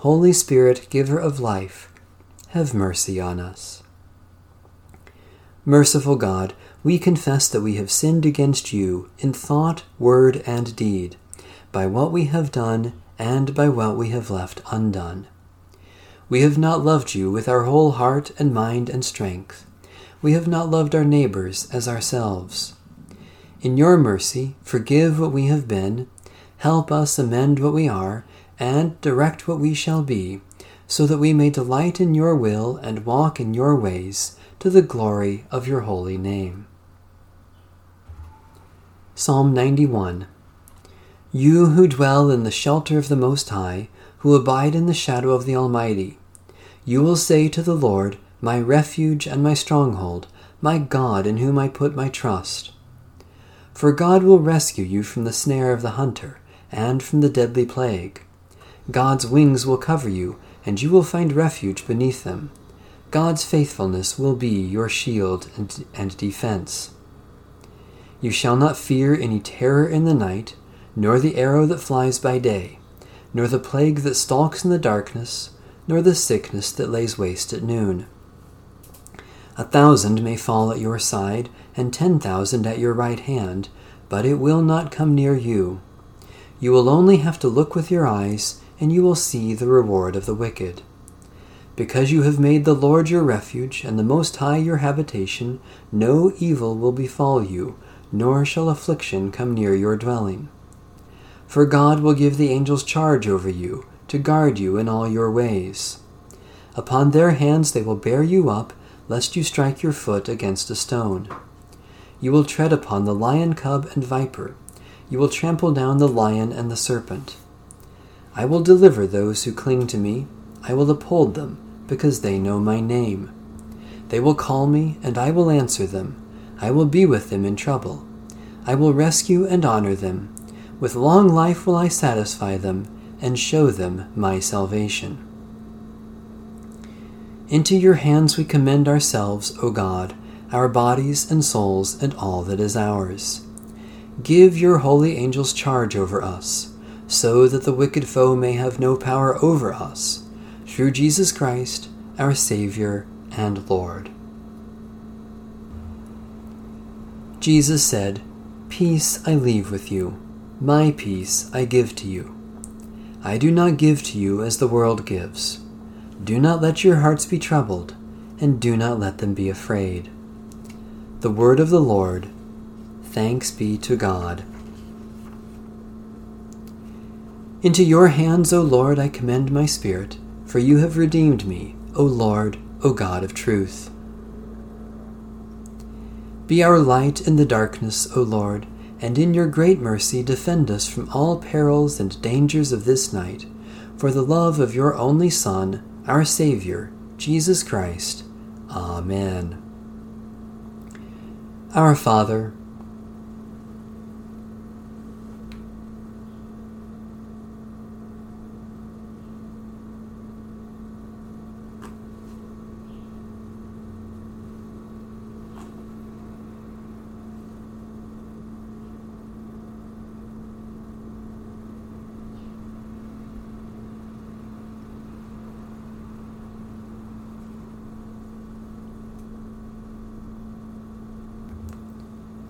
Holy Spirit, giver of life, have mercy on us. Merciful God, we confess that we have sinned against you in thought, word, and deed, by what we have done and by what we have left undone. We have not loved you with our whole heart and mind and strength. We have not loved our neighbors as ourselves. In your mercy, forgive what we have been, help us amend what we are, and direct what we shall be, so that we may delight in your will and walk in your ways to the glory of your holy name. Psalm 91 You who dwell in the shelter of the Most High, who abide in the shadow of the Almighty, you will say to the Lord, My refuge and my stronghold, my God in whom I put my trust. For God will rescue you from the snare of the hunter and from the deadly plague. God's wings will cover you, and you will find refuge beneath them. God's faithfulness will be your shield and, and, defense. You shall not fear any terror in the night, nor the arrow that flies by day, nor the plague that stalks in the darkness, nor the sickness that lays waste at noon. A thousand may fall at your side, and ten thousand at your right hand, but it will not come near you. You will only have to look with your eyes and you will see the reward of the wicked. Because you have made the Lord your refuge, and the Most High your habitation, no evil will befall you, nor shall affliction come near your dwelling. For God will give the angels charge over you, to guard you in all your ways. Upon their hands they will bear you up, lest you strike your foot against a stone. You will tread upon the lion cub and viper. You will trample down the lion and the serpent. I will deliver those who cling to me. I will uphold them, because they know my name. They will call me, and I will answer them. I will be with them in trouble. I will rescue and honor them. With long life will I satisfy them, and show them my salvation. Into your hands we commend ourselves, O God, our bodies and souls, and all that is ours. Give your holy angels charge over us so that the wicked foe may have no power over us, through Jesus Christ, our Savior and Lord. Jesus said, Peace I leave with you, my peace I give to you. I do not give to you as the world gives. Do not let your hearts be troubled, and do not let them be afraid. The word of the Lord. Thanks be to God. Into your hands, O Lord, I commend my spirit, for you have redeemed me, O Lord, O God of truth. Be our light in the darkness, O Lord, and in your great mercy defend us from all perils and dangers of this night, for the love of your only Son, our Saviour, Jesus Christ. Amen. Our Father,